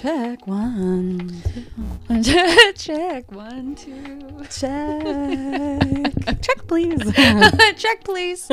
Check one, Check one, two. check. check, please. Check, please.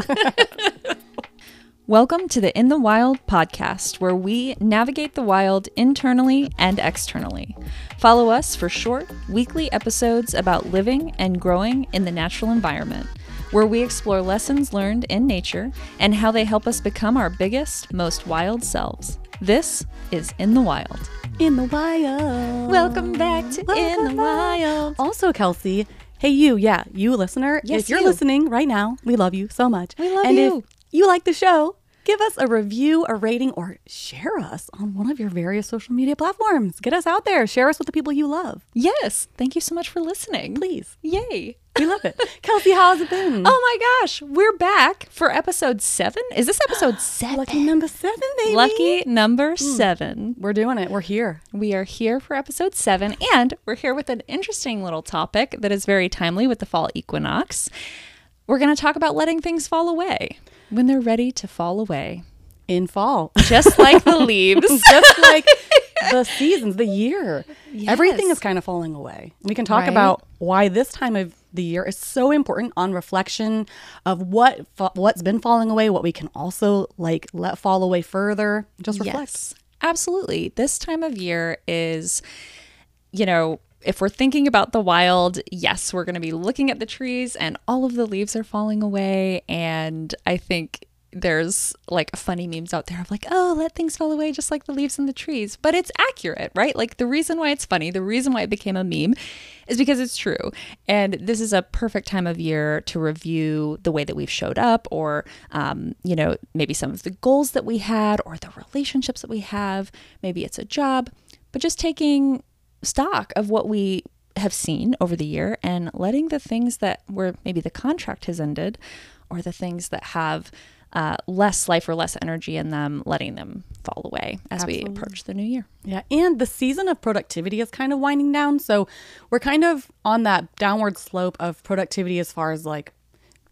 Welcome to the In the Wild podcast, where we navigate the wild internally and externally. Follow us for short, weekly episodes about living and growing in the natural environment, where we explore lessons learned in nature and how they help us become our biggest, most wild selves. This is In the Wild. In the wild. Welcome back to In the back. Wild. Also, Kelsey, hey, you, yeah, you listener, Yes, if you're you. listening right now, we love you so much. We love and you. if you like the show, give us a review, a rating, or share us on one of your various social media platforms. Get us out there. Share us with the people you love. Yes, thank you so much for listening. Please. Yay. We love it. Kelsey, how's it been? Oh my gosh, we're back for episode seven. Is this episode seven? lucky number seven, baby. Lucky number hmm. seven. We're doing it. We're here. We are here for episode seven, and we're here with an interesting little topic that is very timely with the fall equinox. We're going to talk about letting things fall away when they're ready to fall away, In fall. just like the leaves. just like the seasons, the year. Everything is kind of falling away. We can talk Right. about why this time of the year is so important on reflection of what what's been falling away, what we can also like let fall away further. Just reflect. Yes, absolutely. This time of year is, you know, if we're thinking about the wild, yes, we're going to be looking at the trees and all of the leaves are falling away. And I think there's like funny memes out there of like, oh, let things fall away just like the leaves in the trees. But it's accurate, right? Like the reason why it's funny, the reason why it became a meme is because it's true. And this is a perfect time of year to review the way that we've showed up or, um, you know, maybe some of the goals that we had or the relationships that we have. Maybe it's a job, but just taking stock of what we have seen over the year and letting the things that were maybe the contract has ended or the things that have uh, less life or less energy in them, letting them fall away as we approach the new year. Yeah, and the season of productivity is kind of winding down. So we're kind of on that downward slope of productivity as far as like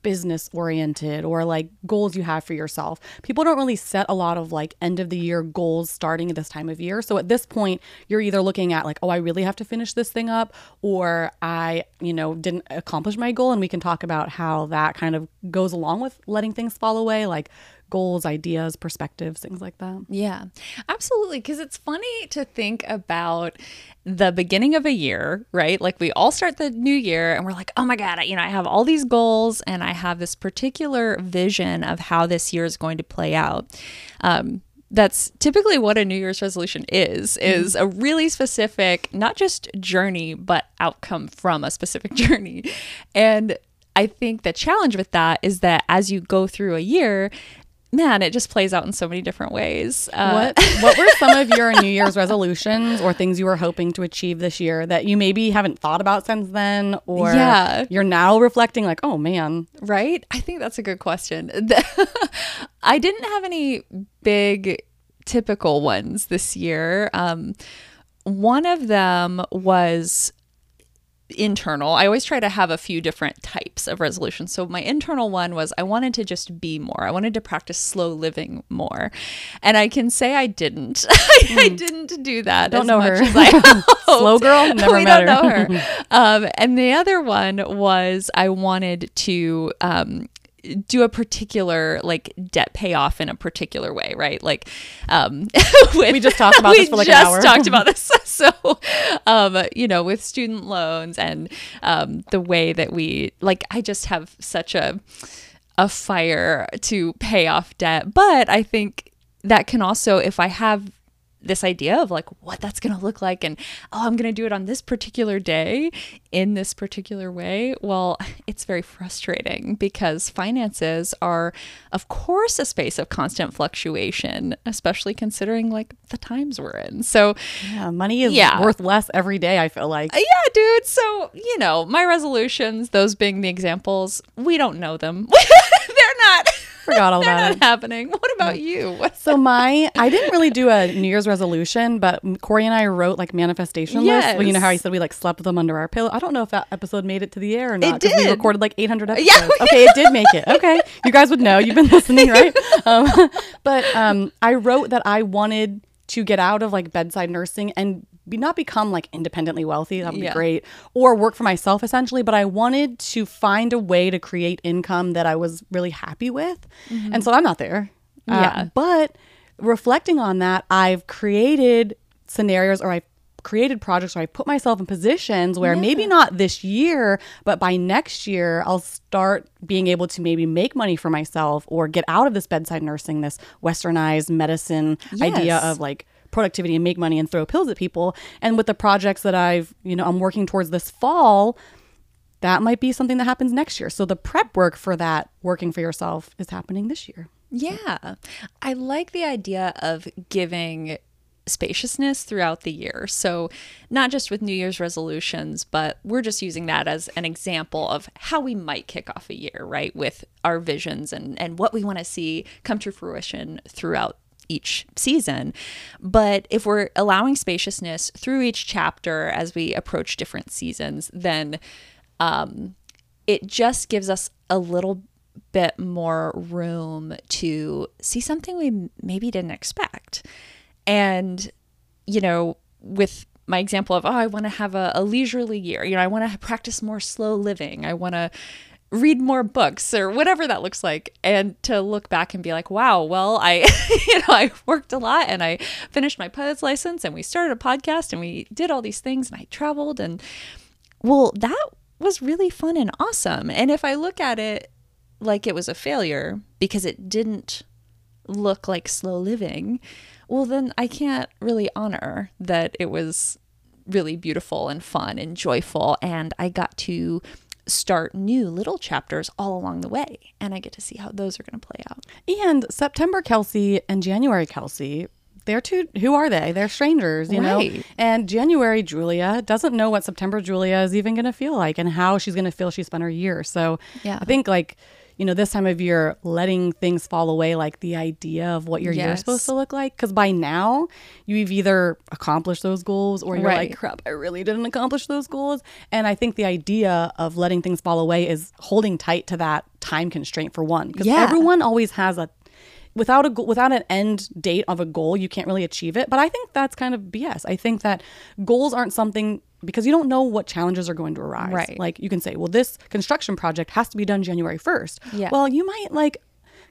business oriented or like goals you have for yourself. People don't really set a lot of like end of the year goals starting at this time of year. So at this point, you're either looking at like, oh, I really have to finish this thing up, or I, you know, didn't accomplish my goal. And we can talk about how that kind of goes along with letting things fall away, like goals, ideas, perspectives, things like that. Yeah, absolutely. Because it's funny to think about the beginning of a year, right? Like we all start the new year and we're like, oh my God, I- you know, I have all these goals and I have this particular vision of how this year is going to play out. Um, that's typically what a new year's resolution is is a really specific not just journey but outcome from a specific journey and i think the challenge with that is that as you go through a year man it just plays out in so many different ways uh, What what were some of your New Year's resolutions or things you were hoping to achieve this year that you maybe haven't thought about since then or Yeah. you're now reflecting like, "Oh man, Right? I think that's a good question. I didn't have any big typical ones this year. Um, one of them was internal. I always try to have a few different types of resolutions. So my internal one was I wanted to just be more. I wanted to practice slow living more. And I can say I didn't. I didn't do that. Don't as know much her. as I hoped. Slow girl? Never we met don't her. know her. Um, and the other one was I wanted to um, do a particular like debt payoff in a particular way, right? Like um, with, We just talked about this for like an just talked about this. So, um, you know, with student loans and um, the way that we like, I just have such a a fire to pay off debt, but I think that can also, if I have this idea of like what that's going to look like and oh i'm going to do it on this particular day in this particular way well it's very frustrating because finances are of course a space of constant fluctuation especially considering like the times we're in so yeah, money is Yeah. worth less every day, I feel like." uh, yeah dude so you know my resolutions those being the examples we don't know them they're not Forgot all about it. happening what about you What's So my, I didn't really do a New Year's resolution, but Corey and I wrote like manifestation lists. Well, you know how I said we like slept with them under our pillow. I don't know if that episode made it to the air or not. We did. We recorded like 800 episodes. Yeah, okay, it did make it. Okay, you guys would know. You've been listening, right? Um, but um, I wrote that I wanted to get out of like bedside nursing and be not become like independently wealthy. That would Yeah. be great. Or work for myself essentially. But I wanted to find a way to create income that I was really happy with. And so I'm not there. Uh, Yeah. but reflecting on that, I've created scenarios or I've created projects where I put myself in positions where maybe not this year, but by next year, I'll start being able to maybe make money for myself or get out of this bedside nursing, this westernized medicine idea of like productivity and make money and throw pills at people. And with the projects that I've, you know, I'm working towards this fall, that might be something that happens next year. So the prep work for that working for yourself is happening this year. Yeah. I like the idea of giving spaciousness throughout the year. So, not just with New Year's resolutions, but we're just using that as an example of how we might kick off a year, right? With our visions and, and what we want to see come to fruition throughout each season. But if we're allowing spaciousness through each chapter as we approach different seasons, then um, it just gives us a little bit more room to see something we maybe didn't expect. And, you know, with my example of, oh, I want to have a, a leisurely year, you know, I want to practice more slow living, I want to read more books or whatever that looks like and to look back and be like wow well i you know i worked a lot and i finished my pilot's license and we started a podcast and we did all these things and i traveled and well that was really fun and awesome and if i look at it like it was a failure because it didn't look like slow living, well, then I can't really honor that it was really beautiful and fun and joyful. And I got to start new little chapters all along the way. And I get to see how those are going to play out. And September Kelsey and January Kelsey, they're two, who are they? They're strangers, you know? And January Julia doesn't know what September Julia is even going to feel like and how she's going to feel she spent her year. So Yeah. I think like, you know, this time of year, letting things fall away, like the idea of what your year is supposed to look like. Because by now, you've either accomplished those goals or you're Right. like, crap, I really didn't accomplish those goals. And I think the idea of letting things fall away is holding tight to that time constraint for one. Because Yeah. everyone always has a without a without an end date of a goal you can't really achieve it but i think that's kind of bs i think that goals aren't something because you don't know what challenges are going to arise Right. like you can say well this construction project has to be done january 1st Yeah. well you might like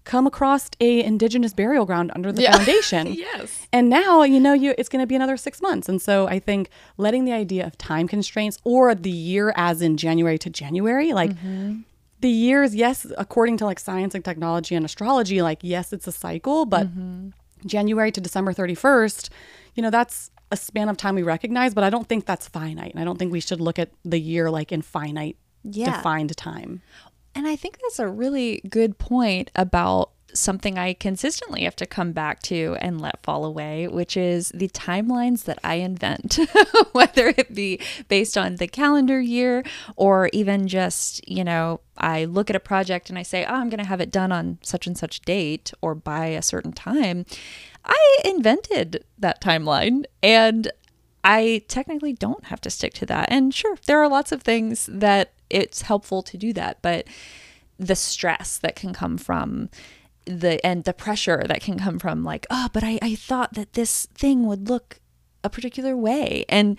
come across a indigenous burial ground under the Yeah. foundation Yes. and now you know you it's going to be another six months and so i think letting the idea of time constraints or the year as in january to january like mm-hmm. the years yes according to like science and technology and astrology like yes it's a cycle but mm-hmm. january to december 31st you know that's a span of time we recognize but i don't think that's finite and i don't think we should look at the year like in finite Yeah. defined time And I think that's a really good point about something I consistently have to come back to and let fall away, which is the timelines that I invent, whether it be based on the calendar year or even just, you know, I look at a project and I say, oh, I'm going to have it done on such and such date or by a certain time. I invented that timeline and I technically don't have to stick to that. And sure, there are lots of things that it's helpful to do that, but the stress that can come from the and the pressure that can come from like, oh, but I, I thought that this thing would look a particular way. And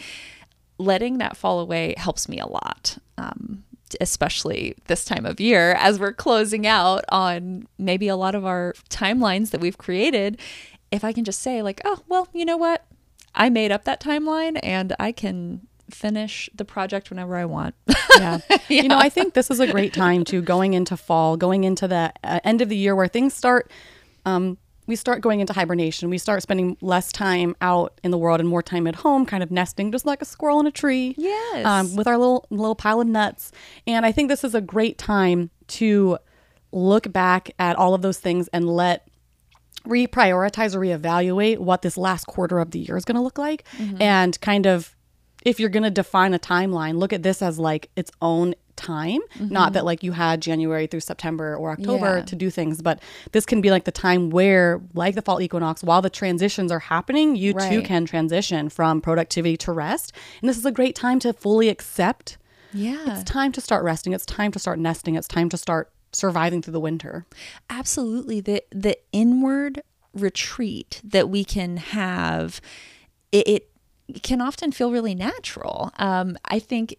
letting that fall away helps me a lot. Um, especially this time of year as we're closing out on maybe a lot of our timelines that we've created if i can just say like oh well you know what I made up that timeline and I can finish the project whenever I want. yeah. You know, I think this is a great time to going into fall, going into the uh, end of the year where things start. Um, we start going into hibernation. We start spending less time out in the world and more time at home, kind of nesting, just like a squirrel in a tree. Yes. Um, with our little little pile of nuts. And I think this is a great time to look back at all of those things and let reprioritize or reevaluate what this last quarter of the year is going to look like and kind of if you're going to define a timeline look at this as like its own time not that mm-hmm. like you had january through september or october Yeah. to do things but this can be like the time where like the fall equinox while the transitions are happening you too can transition from productivity to rest and this is a great time to fully accept yeah. it's time to start resting it's time to start nesting it's time to start surviving through the winter Absolutely. The the inward retreat that we can have, it, it can often feel really natural. Um, I think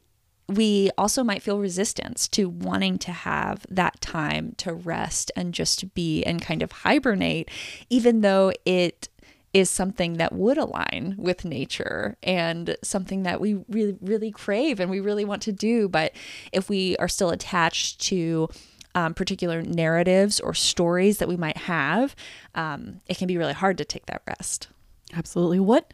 we also might feel resistance to wanting to have that time to rest and just be and kind of hibernate, even though it is something that would align with nature and something that we really, really crave and we really want to do. But if we are still attached to um, particular narratives or stories that we might have, um, it can be really hard to take that rest. Absolutely. What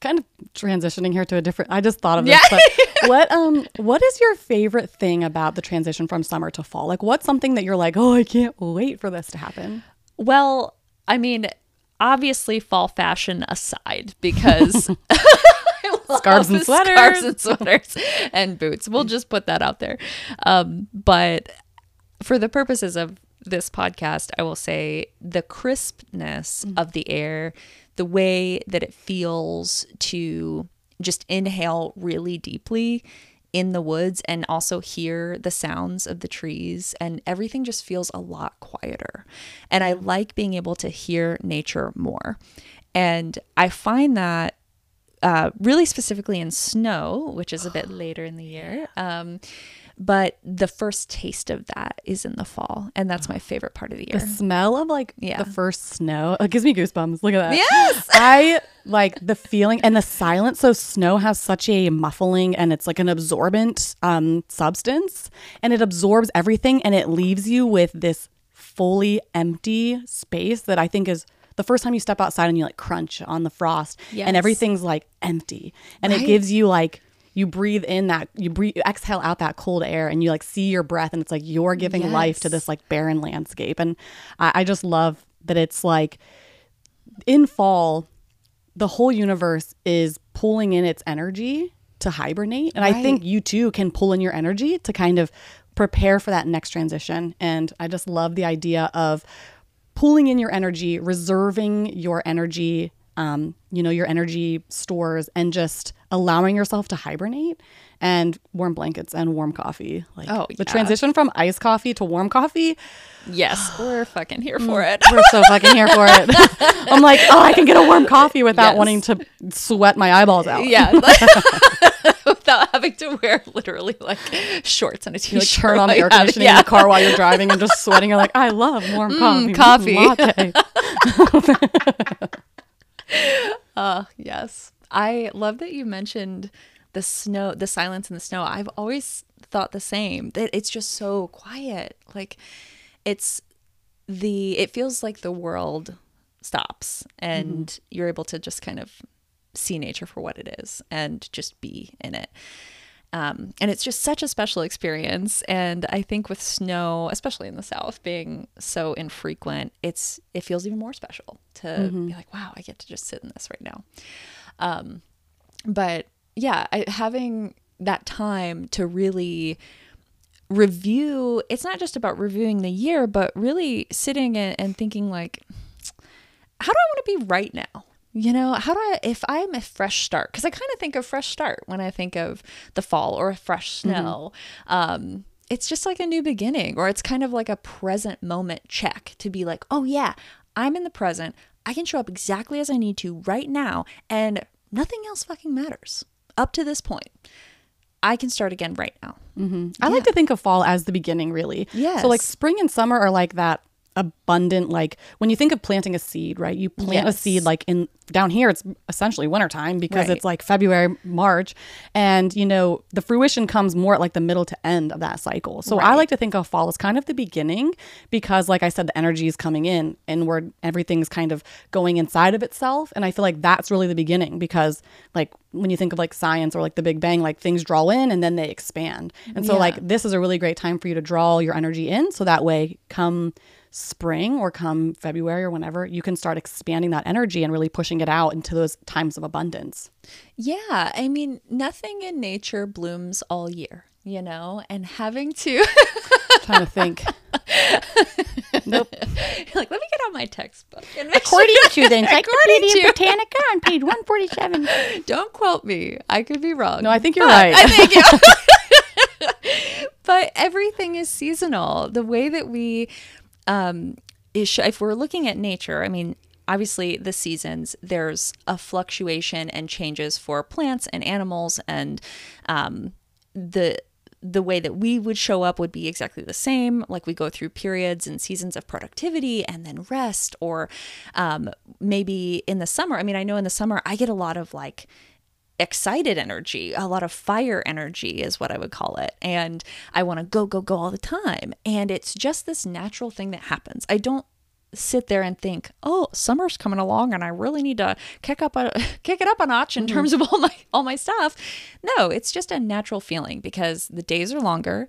kind of transitioning here to a different I just thought of this, yeah. but what um what is your favorite thing about the transition from summer to fall? Like what's something that you're like, "Oh, I can't wait for this to happen?" Well, I mean, obviously fall fashion aside because scarves and sweaters scarves and sweaters and boots. We'll just put that out there. Um, but for the purposes of this podcast, I will say the crispness mm-hmm. of the air, the way that it feels to just inhale really deeply in the woods and also hear the sounds of the trees and everything just feels a lot quieter. And I like being able to hear nature more. And I find that uh, really specifically in snow, which is a bit later in the year. Um, but the first taste of that is in the fall, and that's my favorite part of the year. The smell of like yeah. the first snow it gives me goosebumps. Look at that. Yes, I like the feeling and the silence. So snow has such a muffling, and it's like an absorbent um, substance, and it absorbs everything, and it leaves you with this fully empty space that I think is the first time you step outside and you like crunch on the frost yes. and everything's like empty and right? it gives you like you breathe in that you breathe you exhale out that cold air and you like see your breath and it's like you're giving yes. life to this like barren landscape and I, I just love that it's like in fall the whole universe is pulling in its energy to hibernate and right. i think you too can pull in your energy to kind of prepare for that next transition and i just love the idea of pulling in your energy reserving your energy um, you know, your energy stores and just allowing yourself to hibernate and warm blankets and warm coffee. Like oh, yeah. the transition from iced coffee to warm coffee. Yes, we're fucking here for it. we're so fucking here for it. I'm like, oh, I can get a warm coffee without yes. wanting to sweat my eyeballs out. Yeah. without having to wear literally like shorts and a t-shirt. You turn on the air conditioning yeah. in the car while you're driving and just sweating. You're like, I love warm mm, coffee. Coffee uh, yes. I love that you mentioned the snow, the silence in the snow. I've always thought the same. That it's just so quiet. Like it's the it feels like the world stops and mm-hmm. you're able to just kind of see nature for what it is and just be in it. Um, and it's just such a special experience. And I think with snow, especially in the South, being so infrequent, it's it feels even more special to mm-hmm. be like, wow, I get to just sit in this right now. Um, but yeah, I, having that time to really review, it's not just about reviewing the year, but really sitting and, and thinking like, how do I want to be right now? You know, how do I, if I'm a fresh start, because I kind of think of fresh start when I think of the fall or a fresh mm-hmm. snow. Mm-hmm. Um, it's just like a new beginning, or it's kind of like a present moment check to be like, oh, yeah, I'm in the present. I can show up exactly as I need to right now, and nothing else fucking matters up to this point. I can start again right now. Mm-hmm. I yeah. like to think of fall as the beginning, really. Yeah. So, like, spring and summer are like that abundant like when you think of planting a seed right you plant yes. a seed like in down here it's essentially wintertime because right. it's like february march and you know the fruition comes more at like the middle to end of that cycle so right. i like to think of fall as kind of the beginning because like i said the energy is coming in inward everything's kind of going inside of itself and i feel like that's really the beginning because like when you think of like science or like the big bang like things draw in and then they expand and so yeah. like this is a really great time for you to draw your energy in so that way come spring or come February or whenever, you can start expanding that energy and really pushing it out into those times of abundance. Yeah. I mean, nothing in nature blooms all year, you know, and having to. trying to think. nope. You're like, let me get out my textbook. According sure. to the Encyclopedia Britannica on page 147. Don't quote me. I could be wrong. No, I think you're right. I think you. but everything is seasonal. The way that we um, is if we're looking at nature, I mean, obviously the seasons there's a fluctuation and changes for plants and animals and um, the the way that we would show up would be exactly the same. Like we go through periods and seasons of productivity and then rest, or um, maybe in the summer. I mean, I know in the summer I get a lot of like excited energy, a lot of fire energy is what I would call it. And I want to go, go, go all the time. And it's just this natural thing that happens. I don't sit there and think, "Oh, summer's coming along and I really need to kick up a kick it up a notch in mm-hmm. terms of all my all my stuff." No, it's just a natural feeling because the days are longer,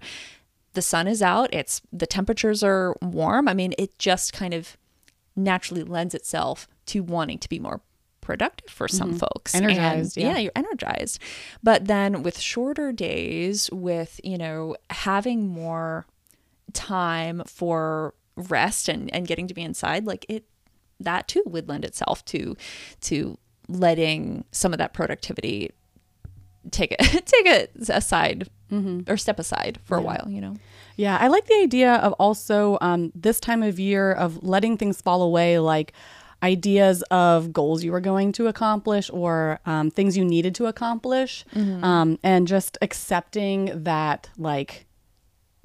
the sun is out, it's the temperatures are warm. I mean, it just kind of naturally lends itself to wanting to be more productive for some mm-hmm. folks. Energized. And, yeah. yeah, you're energized. But then with shorter days, with, you know, having more time for rest and, and getting to be inside, like it that too would lend itself to to letting some of that productivity take it take it aside mm-hmm. or step aside for yeah. a while you know yeah i like the idea of also um, this time of year of letting things fall away like ideas of goals you were going to accomplish or um, things you needed to accomplish mm-hmm. um, and just accepting that like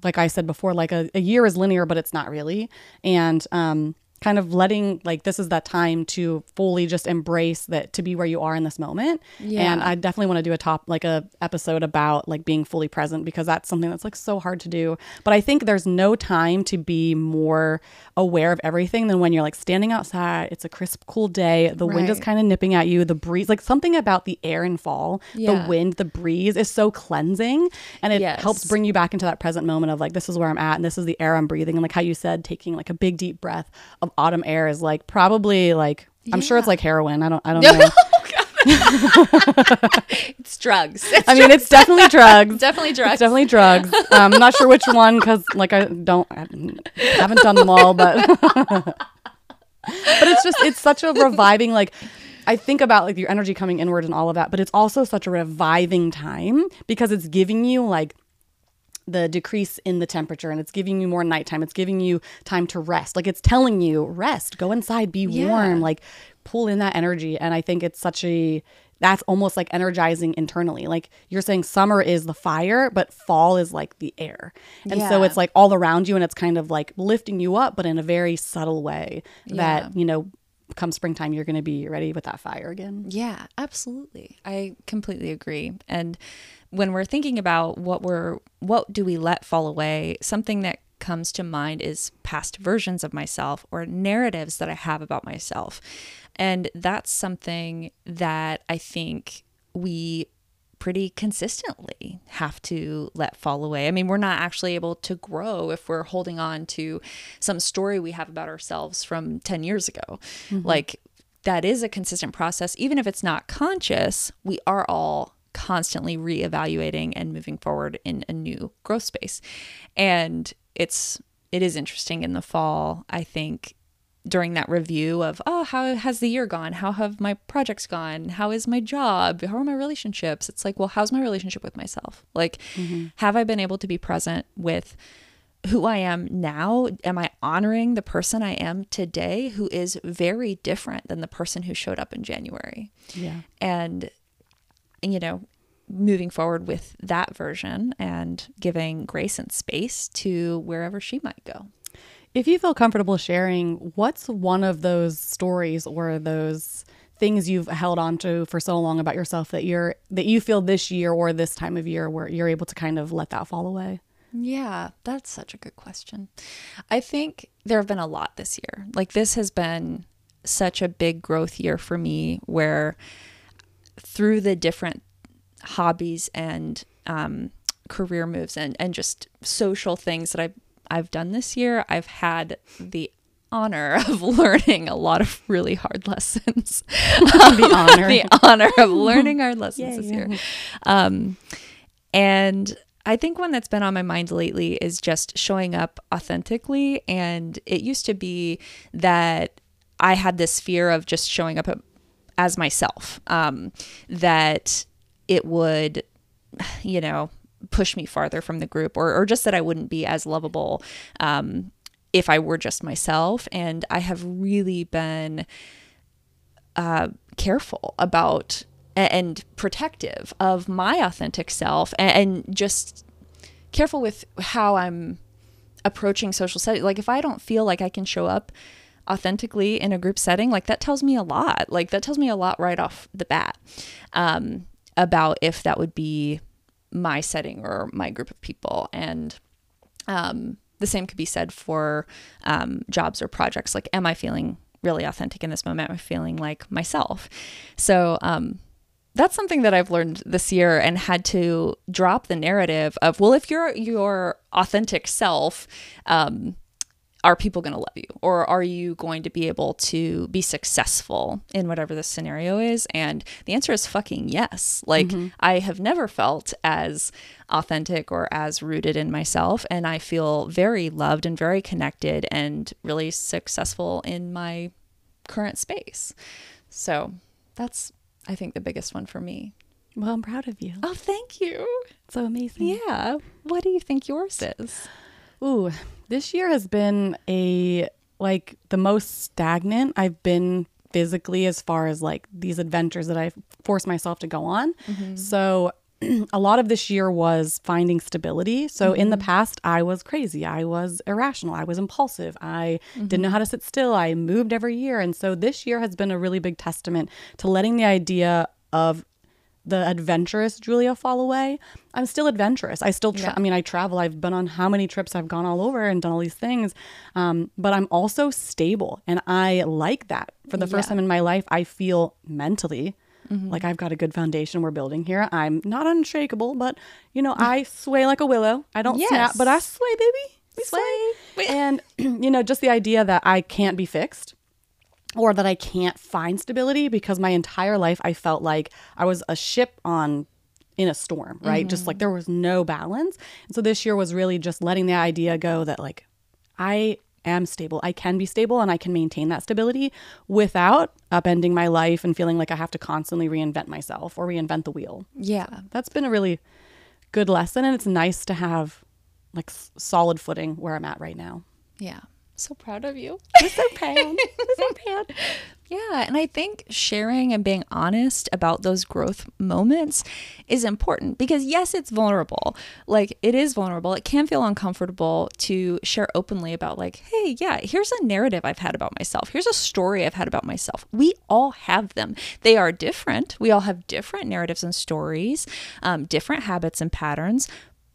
like I said before, like a, a year is linear, but it's not really. And um, kind of letting like this is that time to fully just embrace that to be where you are in this moment yeah. and i definitely want to do a top like a episode about like being fully present because that's something that's like so hard to do but i think there's no time to be more aware of everything than when you're like standing outside it's a crisp cool day the right. wind is kind of nipping at you the breeze like something about the air in fall yeah. the wind the breeze is so cleansing and it yes. helps bring you back into that present moment of like this is where i'm at and this is the air i'm breathing and like how you said taking like a big deep breath of autumn air is like probably like yeah. I'm sure it's like heroin. I don't I don't know. it's drugs. It's I mean, it's definitely drugs. definitely drugs. It's definitely drugs. Um, I'm not sure which one because, like, I don't, I haven't done them all, but, but it's just, it's such a reviving, like, I think about like your energy coming inward and all of that, but it's also such a reviving time because it's giving you like the decrease in the temperature and it's giving you more nighttime. It's giving you time to rest. Like it's telling you, rest, go inside, be yeah. warm, like pull in that energy. And I think it's such a that's almost like energizing internally. Like you're saying summer is the fire, but fall is like the air. And yeah. so it's like all around you and it's kind of like lifting you up, but in a very subtle way that, yeah. you know, come springtime you're going to be ready with that fire again. Yeah, absolutely. I completely agree. And when we're thinking about what we're what do we let fall away, something that comes to mind is past versions of myself or narratives that I have about myself. And that's something that I think we pretty consistently have to let fall away. I mean, we're not actually able to grow if we're holding on to some story we have about ourselves from 10 years ago. Mm-hmm. Like, that is a consistent process. Even if it's not conscious, we are all constantly reevaluating and moving forward in a new growth space. And it's it is interesting in the fall, I think during that review of oh how has the year gone? How have my projects gone? How is my job? How are my relationships? It's like well how's my relationship with myself? Like mm-hmm. have i been able to be present with who i am now? Am i honoring the person i am today who is very different than the person who showed up in january? Yeah. And you know, moving forward with that version and giving grace and space to wherever she might go. If you feel comfortable sharing, what's one of those stories or those things you've held on to for so long about yourself that you're that you feel this year or this time of year where you're able to kind of let that fall away? Yeah, that's such a good question. I think there have been a lot this year. Like this has been such a big growth year for me where through the different hobbies and um, career moves and, and just social things that I've, I've done this year, I've had the honor of learning a lot of really hard lessons. the honor. the honor of learning hard lessons this year. Um, and I think one that's been on my mind lately is just showing up authentically. And it used to be that I had this fear of just showing up as myself, um, that it would, you know, push me farther from the group or, or just that I wouldn't be as lovable um, if I were just myself. And I have really been uh, careful about and protective of my authentic self and, and just careful with how I'm approaching social settings Like if I don't feel like I can show up authentically in a group setting, like that tells me a lot. Like that tells me a lot right off the bat um, about if that would be my setting or my group of people. And um, the same could be said for um, jobs or projects. Like, am I feeling really authentic in this moment? Am I feeling like myself? So, um, that's something that I've learned this year and had to drop the narrative of, well, if you're your authentic self, um, are people going to love you? Or are you going to be able to be successful in whatever the scenario is? And the answer is fucking yes. Like mm-hmm. i have never felt as authentic or as rooted in myself. And i feel very loved and very connected and really successful in my current space. So that's i think the biggest one for me. Well i'm proud of you. Oh thank you. So amazing. Yeah. What do you think yours is? Ooh, this year has been a like the most stagnant I've been physically as far as like these adventures that I've forced myself to go on. Mm-hmm. So a lot of this year was finding stability. So mm-hmm. in the mm-hmm. past, I was crazy. I was irrational. I was impulsive. I mm-hmm. didn't know mm-hmm. how to sit still. I moved every year. And so this year has been a really big testament to letting the idea of the adventurous Julia fall away. I'm still adventurous. I still, tra- yeah. I mean, I travel. I've been on how many trips I've gone all over and done all these things. Um, but I'm also stable, and I like that. For the first yeah. time in my life, I feel mentally mm-hmm. like I've got a good foundation we're building here. I'm not unshakable, but you know, I sway like a willow. I don't yes. snap, but I sway, baby. We sway. sway. and you know, just the idea that I can't be fixed or that I can't find stability because my entire life I felt like I was a ship on in a storm, right? Mm-hmm. Just like there was no balance. And so this year was really just letting the idea go that like I am stable. I can be stable and I can maintain that stability without upending my life and feeling like I have to constantly reinvent myself or reinvent the wheel. Yeah. So that's been a really good lesson and it's nice to have like solid footing where I'm at right now. Yeah so proud of you. I'm so proud. I'm so proud. Yeah. And I think sharing and being honest about those growth moments is important because, yes, it's vulnerable. Like, it is vulnerable. It can feel uncomfortable to share openly about, like, hey, yeah, here's a narrative I've had about myself. Here's a story I've had about myself. We all have them. They are different. We all have different narratives and stories, um, different habits and patterns,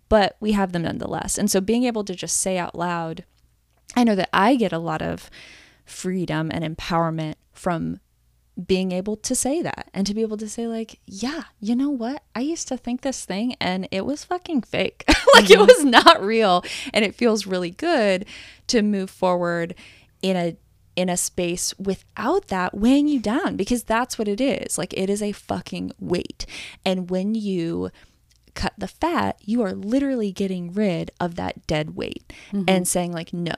but we have them nonetheless. And so being able to just say out loud, I know that I get a lot of freedom and empowerment from being able to say that and to be able to say like yeah you know what i used to think this thing and it was fucking fake like mm-hmm. it was not real and it feels really good to move forward in a in a space without that weighing you down because that's what it is like it is a fucking weight and when you cut the fat you are literally getting rid of that dead weight mm-hmm. and saying like no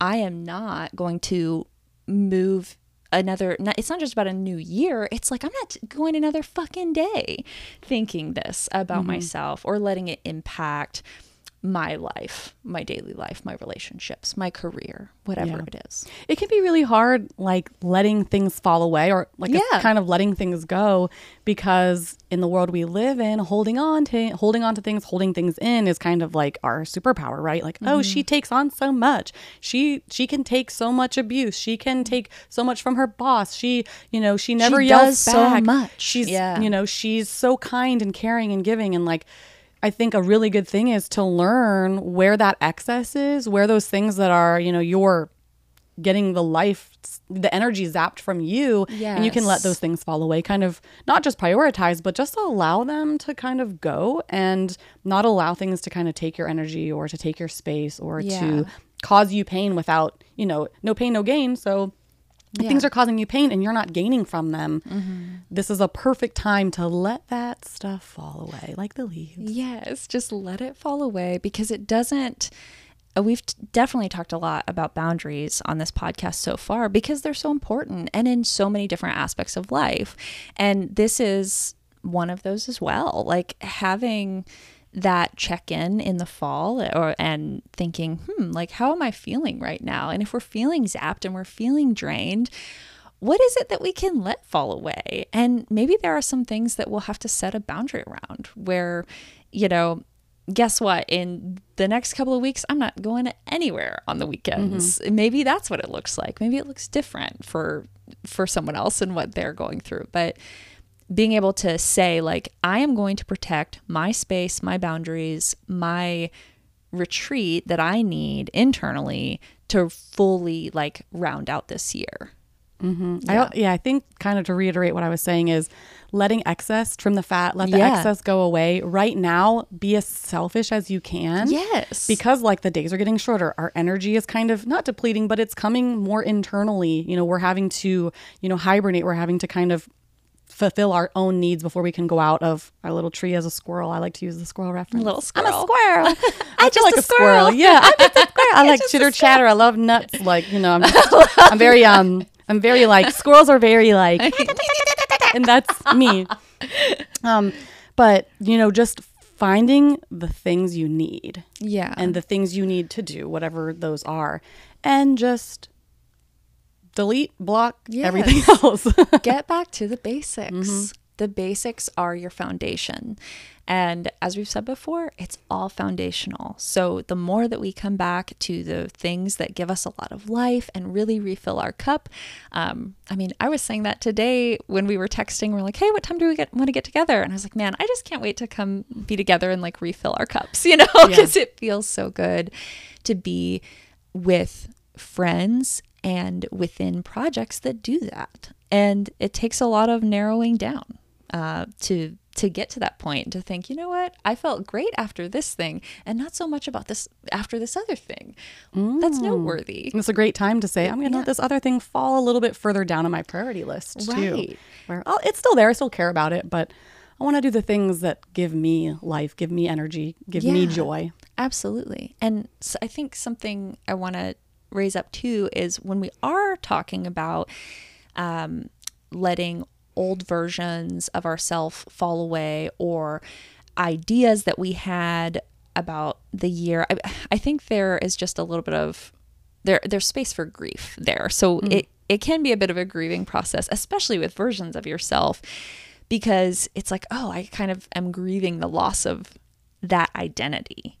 I am not going to move another it's not just about a new year it's like i'm not going another fucking day thinking this about mm-hmm. myself or letting it impact my life, my daily life, my relationships, my career, whatever yeah. it is. It can be really hard, like letting things fall away or like yeah. kind of letting things go because in the world we live in, holding on to holding on to things, holding things in is kind of like our superpower, right? Like, mm-hmm. oh, she mm-hmm. takes on so much. She she can take so much abuse. She can take so much from her boss. She, you know, she never she yells back. so much. She's, yeah. you know, she's so kind and caring and giving and like I think a really good thing is to learn where that excess is, where those things that are, you know, you're getting the life, the energy zapped from you, yes. and you can let those things fall away. Kind of not just prioritize, but just allow them to kind of go and not allow things to kind of take your energy or to take your space or yeah. to cause you pain without, you know, no pain, no gain. So yeah. things are causing you pain and you're not gaining from them, mm-hmm. this is a perfect time to let that stuff fall away like the leaves. Yes, just let it fall away because it doesn't. Uh, we've definitely talked a lot about boundaries on this podcast so far because they're so important and in so many different aspects of life. And this is one of those as well. Like having that check in in the fall or and thinking, hmm, like how am I feeling right now? And if we're feeling zapped and we're feeling drained, what is it that we can let fall away? And maybe there are some things that we'll have to set a boundary around where, you know, guess what? In the next couple of weeks, I'm not going anywhere on the weekends. Maybe that's what it looks like. Maybe it looks different for for someone else and what they're going through. But being able to say like I am going to protect my space, my boundaries, my retreat that I need internally to fully like round out this year. Mm-hmm. I, yeah, I think kind of to reiterate what I was saying is letting excess trim the fat, let the Yeah. excess go away. Right now, be as selfish as you can. Yes. Because like the days are getting shorter, our energy is kind of not depleting, but it's coming more internally. You know, we're having to, you know, hibernate. We're having to kind of fulfill our own needs before we can go out of our little tree as a squirrel. I like to use the squirrel reference. Little I'm a squirrel. squirrel. I just feel like a a squirrel. squirrel. Yeah, I'm just a squirrel. I like chitter chatter. I love nuts. Like you know, I'm just, I'm very um, I'm very like squirrels are very like, and that's me. Um, but you know, just finding the things you need yeah. and the things you need to do, whatever those are, and just delete, block Yes. everything else. get back to the basics. Mm-hmm. The basics are your foundation. And as we've said before, it's all foundational. So the more that we come back to the things that give us a lot of life and really refill our cup. Um, I mean, I was saying that today when we were texting, we're like, hey, what time do we get want to get together? And I was like, man, I just can't wait to come be together and like refill our cups, you know, because it feels so good to be with friends and within projects that do that. And it takes a lot of narrowing down uh, to to get to that point to think, you know what, I felt great after this thing, and not so much about this after this other thing. That's noteworthy. it's a great time to say, I'm going to let this other thing fall a little bit further down on my priority list too. Right. Where oh, it's still there, I still care about it, but I want to do the things that give me life, give me energy, give me joy. Absolutely. And so I think something I want to raise up too is when we are talking about um, letting old versions of ourself fall away or ideas that we had about the year, I, I think there is just a little bit of there there's space for grief there. So it it can be a bit of a grieving process, especially with versions of yourself because it's like, oh, I kind of am grieving the loss of that identity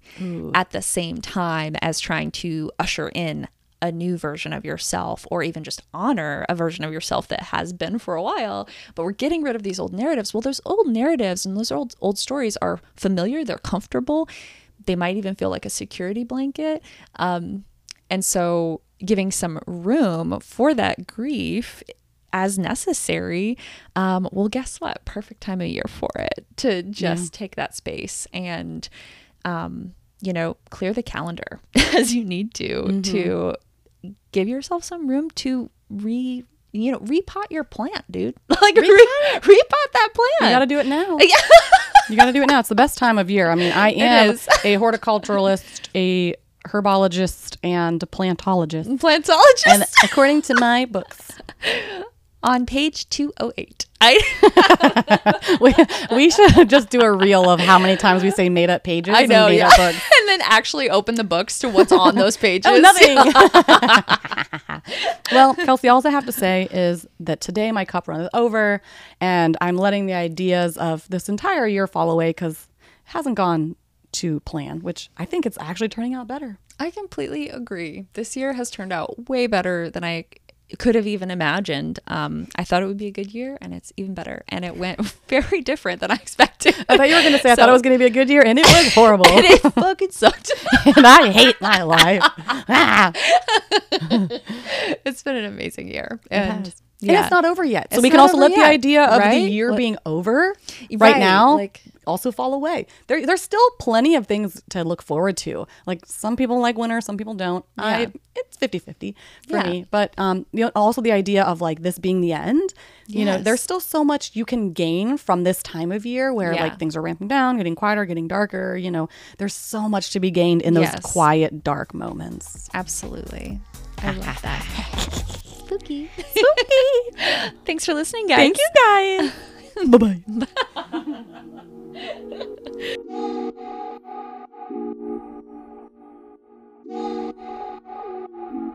at the same time as trying to usher in a new version of yourself or even just honor a version of yourself that has been for a while but we're getting rid of these old narratives. Well those old narratives and those old old stories are familiar they're comfortable they might even feel like a security blanket um, and so giving some room for that grief as necessary, um, well, guess what? Perfect time of year for it to just take that space and, um, you know, clear the calendar as you need to to give yourself some room to re, you know, repot your plant, dude. like re- repot that plant. You got to do it now. you got to do it now. It's the best time of year. I mean, I am a horticulturalist, a herbologist, and a plantologist. Plantologist And according to my books, on page 208. I we, we should just do a reel of how many times we say made up pages I know, and made yeah. up books. and then actually open the books to what's on those pages. Oh, nothing. well, Kelsey, all I have to say is that today my cup runneth over, and I'm letting the ideas of this entire year fall away because it hasn't gone to plan, which I think it's actually turning out better. I completely agree. This year has turned out way better than I could have even imagined. Um, I thought it would be a good year, and it's even better. And it went very different than I expected. I thought you were going to say I thought it was going to be a good year, and it was horrible. and it fucking sucked. and I hate my life. Ah. it's been an amazing year, and And yeah, it's not over yet. So It's we can also let the idea of the year being over right, Right, now like- also fall away. There, there's still plenty of things to look forward to. Like some people like winter, some people don't. I, Yeah. it's 50-50 for Yeah. me. But um, you know, also the idea of like this being the end. You know, there's still so much you can gain from this time of year where Yeah. like things are ramping down, getting quieter, getting darker. You know, there's so much to be gained in those Yes. quiet, dark moments. absolutely. I love that. Spooky. Spooky. Thanks for listening, guys. Thank you guys. bye bye. Thank you.